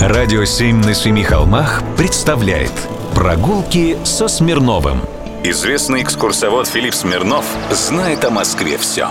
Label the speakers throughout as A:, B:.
A: Радио «Семь на семи холмах» представляет Прогулки со Смирновым Известный экскурсовод Филипп Смирнов знает о Москве все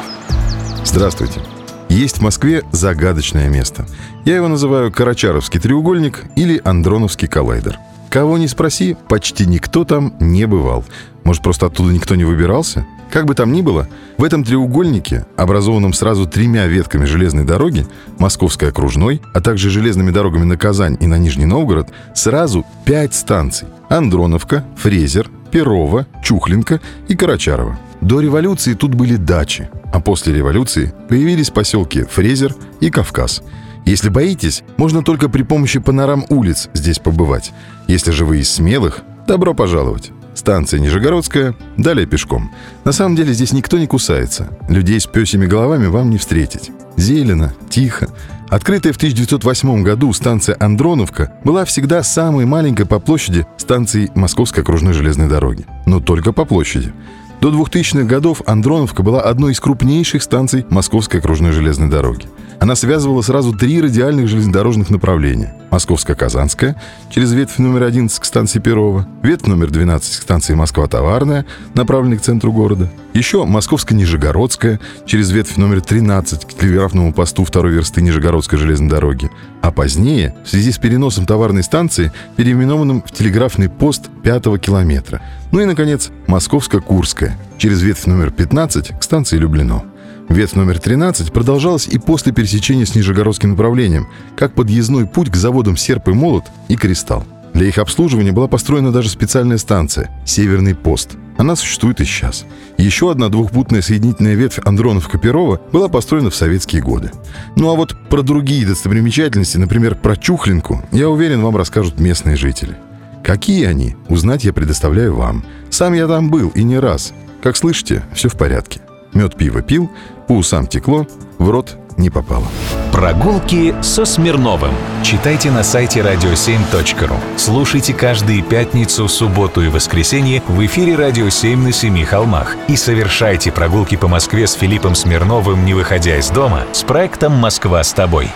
B: Здравствуйте. Есть в Москве загадочное место. Я его называю Карачаровский треугольник или Андроновский коллайдер. Кого не спроси, почти никто там не бывал. Может, просто оттуда никто не выбирался? Как бы там ни было, в этом треугольнике, образованном сразу тремя ветками железной дороги, Московской окружной, а также железными дорогами на Казань и на Нижний Новгород, сразу пять станций. Андроновка, Фрезер, Перово, Чухлинка и Карачарова. До революции тут были дачи, а после революции появились поселки Фрезер и Кавказ. Если боитесь, можно только при помощи панорам улиц здесь побывать. Если же вы из смелых, добро пожаловать. Станция Нижегородская, далее пешком. На самом деле здесь никто не кусается. Людей с пёсими головами вам не встретить. Зелено, тихо. Открытая в 1908 году станция Андроновка была всегда самой маленькой по площади станцией Московской окружной железной дороги. Но только по площади. До 2000-х годов Андроновка была одной из крупнейших станций Московской окружной железной дороги. Она связывала сразу три радиальных железнодорожных направления. Московско-Казанская, через ветвь номер 11 к станции Перова, ветвь номер 12 к станции Москва-Товарная, направленной к центру города, еще Московско-Нижегородская, через ветвь номер 13 к телеграфному посту второй версты Нижегородской железной дороги, а позднее, в связи с переносом товарной станции, переименованным в телеграфный пост пятого километра. Ну и, наконец, Московско-Курская, через ветвь номер 15 к станции Люблино. Ветвь номер 13 продолжалась и после пересечения с Нижегородским направлением, как подъездной путь к заводам «Серп и молот» и «Кристалл». Для их обслуживания была построена даже специальная станция – «Северный пост». Она существует и сейчас. Еще одна двухпутная соединительная ветвь Андронов-Копирова была построена в советские годы. Ну а вот про другие достопримечательности, например, про Чухлинку, я уверен, вам расскажут местные жители. Какие они, узнать я предоставляю вам. Сам я там был и не раз. Как слышите, все в порядке. Мед пиво пил, по усам текло, в рот не попало.
A: Прогулки со Смирновым. Читайте на сайте radio7.ru. Слушайте каждые пятницу, субботу и воскресенье в эфире «Радио 7» на Семи холмах. И совершайте прогулки по Москве с Филиппом Смирновым, не выходя из дома, с проектом «Москва с тобой».